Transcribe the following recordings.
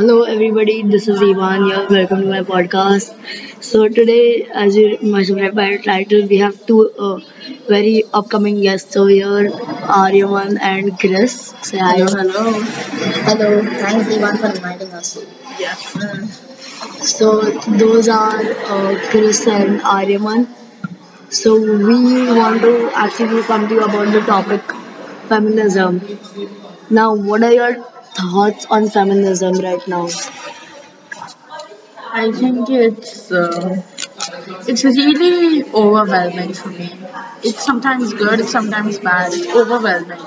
Hello, everybody. This is Ivan here. Welcome to my podcast. So today, as you must have read by the title, we have two uh, very upcoming guests over here, Aryaman and Chris. Say hi. Hello, hello. Hello, thanks Ivan for inviting us. Yes. Mm. So those are uh, Chris and Aryaman. So we want to actually come to you about the topic feminism. Now, what are your thoughts on feminism right now? I think it's uh, it's really overwhelming for me. It's sometimes good, it's sometimes bad. It's overwhelming.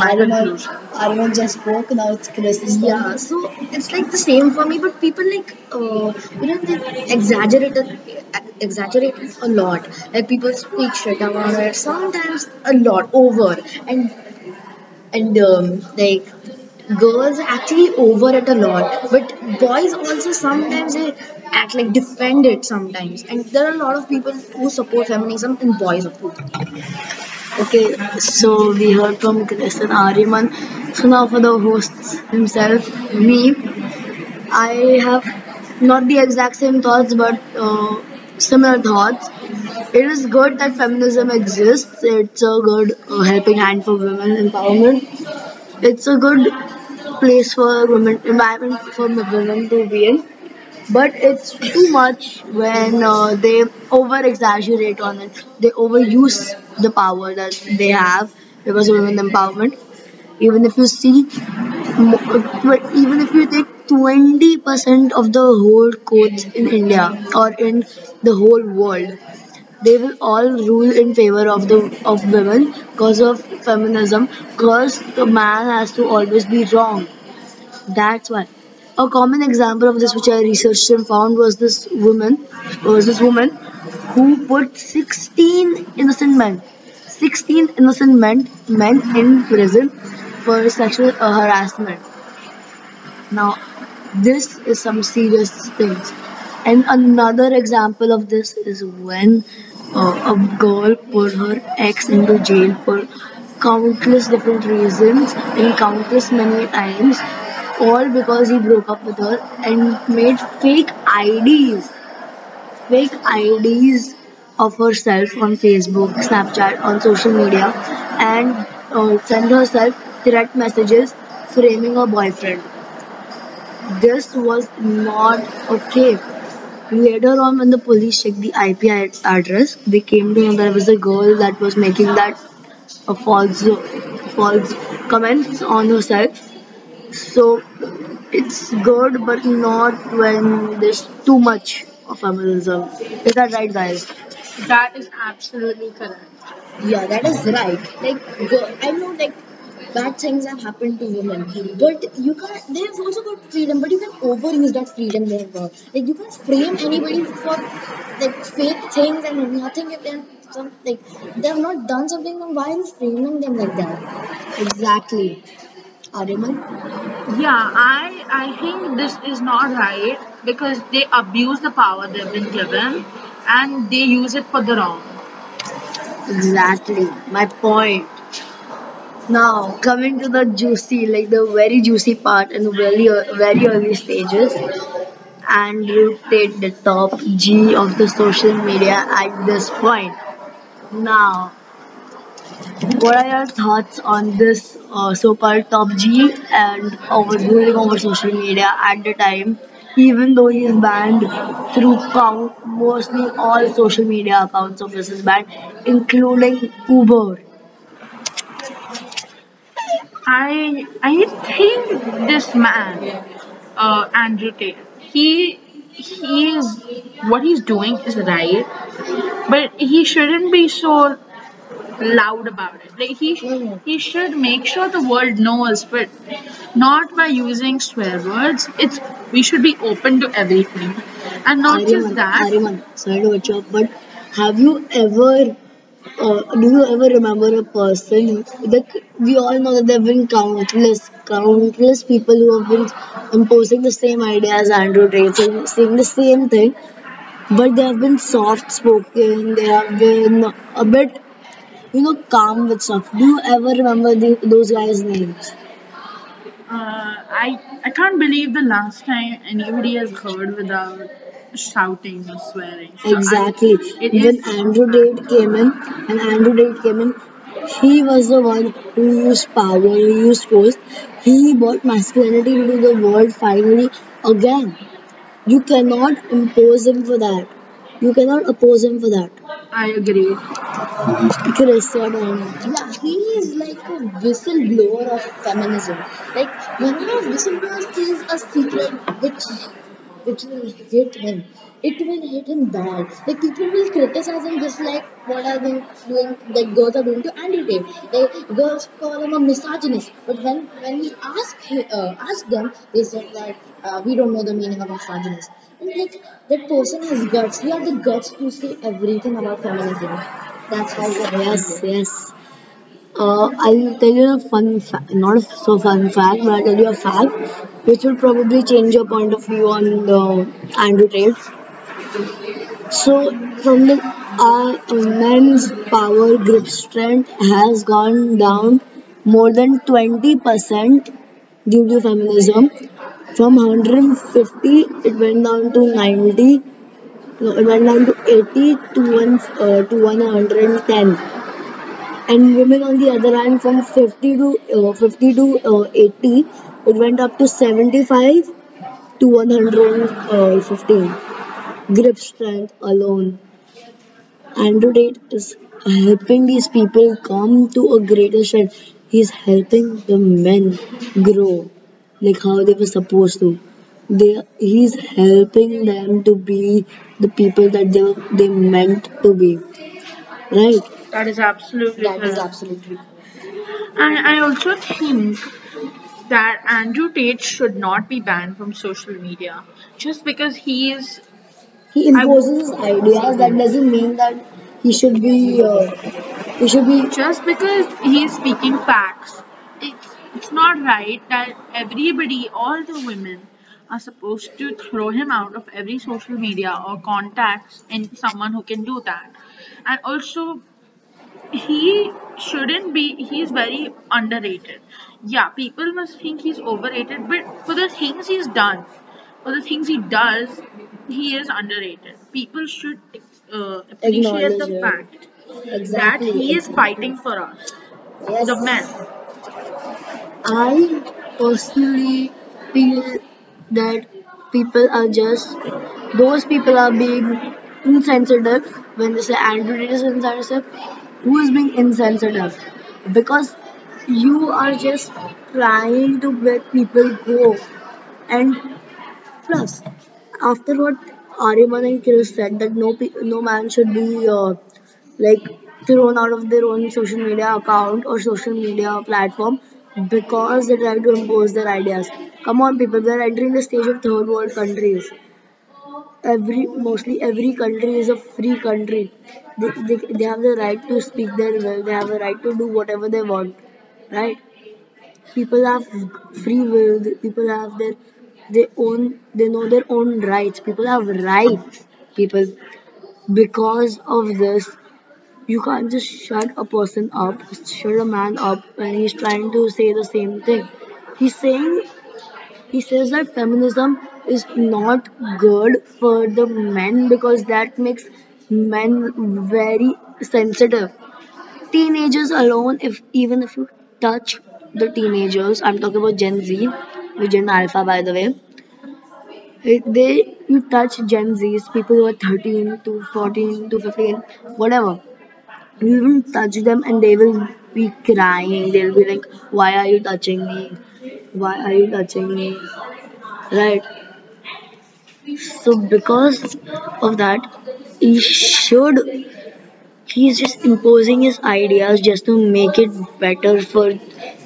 My Aryaman, conclusion. Aryaman just spoke. Now it's Chris's turn. Yeah, so it's like the same for me, but people like uh, you know they exaggerate it, exaggerate it a lot. Like people speak shit about it sometimes a lot over, and and um, like girls actually over it a lot, but boys also sometimes they act like defend it sometimes, and there are a lot of people who support feminism and boys too. Okay, so we heard from Chris and Aryaman. So now for the hosts himself, me, I have not the exact same thoughts, but uh, similar thoughts. It is good that feminism exists. It's a good uh, helping hand for women empowerment. It's a good place for women, environment for women to be in. But it's too much when uh, they over exaggerate on it. They overuse the power that they have because of women empowerment. Even if you see, even if you take 20% of the whole courts in India or in the whole world, they will all rule in favor of the of women because of feminism because the man has to always be wrong that's why. A common example of this, which I researched and found, was this woman, was this woman who put 16 innocent men, 16 innocent men, men in prison for sexual uh, harassment. Now, this is some serious things. And another example of this is when uh, a girl put her ex into jail for countless different reasons and countless many times, all because he broke up with her and made fake IDs, fake IDs of herself on Facebook, Snapchat, on social media, and uh, send herself threat messages framing her boyfriend. This was not okay. Later on, when the police checked the IP address, they came to know there was a girl that was making that uh, false, false comments on herself. So it's good, but not when there's too much of feminism. Is that right, guys? That is absolutely correct. Yeah, that is right. Like, girl, I know, like, bad things have happened to women, but you can't. They have also got freedom, but you can overuse that freedom they have got. Like, you can't frame anybody for like fake things and nothing if they're some like they have not done something. Then why are you framing them like that? Exactly. Aryaman? Yeah, I I think this is not right because they abuse the power they've been given and they use it for the wrong. Exactly. My point. Now, coming to the juicy, like the very juicy part in the very, very early stages, Andrew Tate, the top G of the social media at this point. Now, what are your thoughts on this uh, so-called top G and over ruling over social media at the time? Even though he is banned through count, mostly all social media accounts of his is banned, including Uber. I I think this man, uh, Andrew Tate, he he is what he's doing is right, but he shouldn't be so loud about it. Like he sh- he should make sure the world knows, but not by using swear words. It's we should be open to everything, and not just that. Aryaman, sorry to off, but have you ever, uh, do you ever remember a person that we all know that there have been countless, countless people who have been imposing the same idea as Andrew Tate, saying, the same thing, but they have been soft spoken, they have been a bit, you know, calm with stuff. Do you ever remember the, those guys' names? Uh, I I can't believe the last time anybody has heard without shouting or swearing. So I, Exactly. it When is Andrew Tate came in, and Andrew Tate came in, he was the one who used power, who used force. He brought masculinity into the world finally again. You cannot impose him for that. You cannot oppose him for that. I agree. Chris. Yeah, he is like a whistleblower of feminism. Like whenever whistleblowers is a secret which which will hit him. It will hit him bad. Like people will criticize him just like what are they doing like girls are doing to Andy. They girls call him a misogynist. But when when we ask uh, ask them, they said that uh, we don't know the meaning of misogynist. And like that person has guts. We has the guts to say everything about feminism. That's how Yes, yes. Uh, I'll tell you a fun fact, not a so fun fact, but I'll tell you a fact which will probably change your point of view on the Andrew Tate. So, from the uh, men's power grip strength has gone down more than 20% due to feminism. From 150, it went down to 90. No, it went down to 80 to, one, uh, to 110 and women on the other hand from 50 to uh, 50 to uh, 80 it went up to 75 to 115 grip strength alone. Andrew tate is helping these people come to a greater strength. He's helping the men grow like how they were supposed to. They he's helping them to be the people that they were they meant to be. Right That is absolutely that is correct. absolutely And I also think that Andrew Tate should not be banned from social media just because he is. he I imposes his ideas that doesn't mean that he should be uh, he should be just because he is speaking facts. It's it's not right that everybody, all the women, are supposed to throw him out of every social media or contacts in someone who can do that. And also, he shouldn't be he's very underrated. Yeah people must think he's overrated but for the things he's done for the things he does he is underrated. People should uh, appreciate the fact that he is fighting for us yes. the men. I personally feel that people are just those people are being insensitive when they say andrew is insensitive who is being insensitive because you are just trying to let people go and Plus, after what Aryaman and Chris said, that no pe- no man should be uh, like thrown out of their own social media account or social media platform because they try to impose their ideas. Come on, people, we are entering the stage of third world countries. Every mostly every country is a free country. They, they, they have the right to speak their will. They have the right to do whatever they want, right? people have free will people have their they own they know their own rights people have rights people because of this you can't just shut a person up shut a man up when he's trying to say the same thing he's saying he says that feminism is not good for the men because that makes men very sensitive. Teenagers alone if even if you touch the teenagers i'm talking about gen z with gen alpha by the way if they you touch gen z's people who are 13 to 14 to 15 whatever you even touch them and they will be crying. They'll be like why are you touching me? Why are you touching me? Right so because of that he should he's just imposing his ideas just to make it better for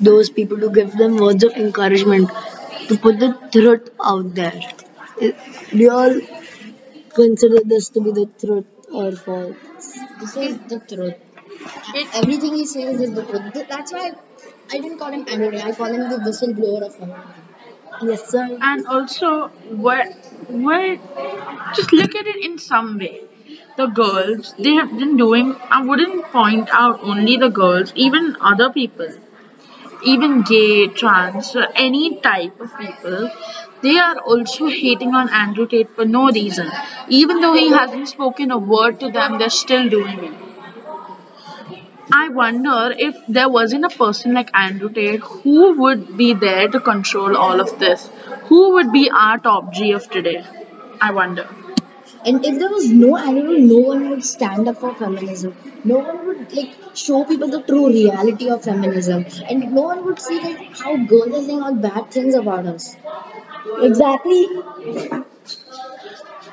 those people to give them words of encouragement to put the truth out there I- do you all consider this to be the truth or false This is the truth. it Everything he says is the truth. That's why I didn't call him Andrew. I call him the whistleblower of feminism. Yes sir and also what what just look at it in some way the girls they have been doing i wouldn't point out only the girls even other people even gay, trans, or any type of people, they are also hating on Andrew Tate for no reason. Even though he hasn't spoken a word to them, they're still doing it. I wonder if there wasn't a person like Andrew Tate, who would be there to control all of this? Who would be our top G of today? I wonder. And if there was no animal, no one would stand up for feminism. No one would like show people the true reality of feminism, and no one would see like how girls are saying all bad things about us. Exactly.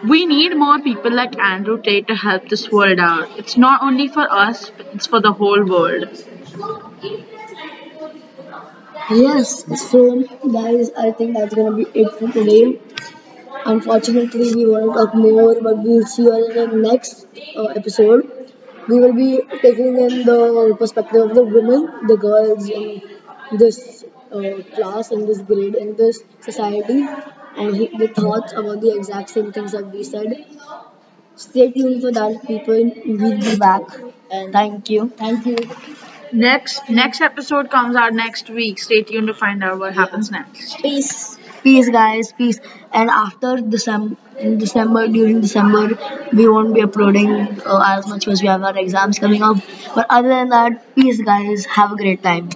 We need more people like Andrew Tate to help this world out. It's not only for us, but it's for the whole world. Yes. So, guys, I think that's gonna be it for today. Unfortunately, we want to talk more, but we'll see you all in the next uh, episode. We will be taking in the perspective of the women, the girls in this uh, class, in this grade, in this society, and he- the thoughts about the exact same things that we said. Stay tuned for that, people. We'll be back. And thank you. Thank you. Next next episode comes out next week. Stay tuned to find out what happens next. Peace. Peace, guys. Peace. And after December, in December, during December, we won't be uploading uh, as much because we have our exams coming up. But other than that, peace, guys. Have a great time.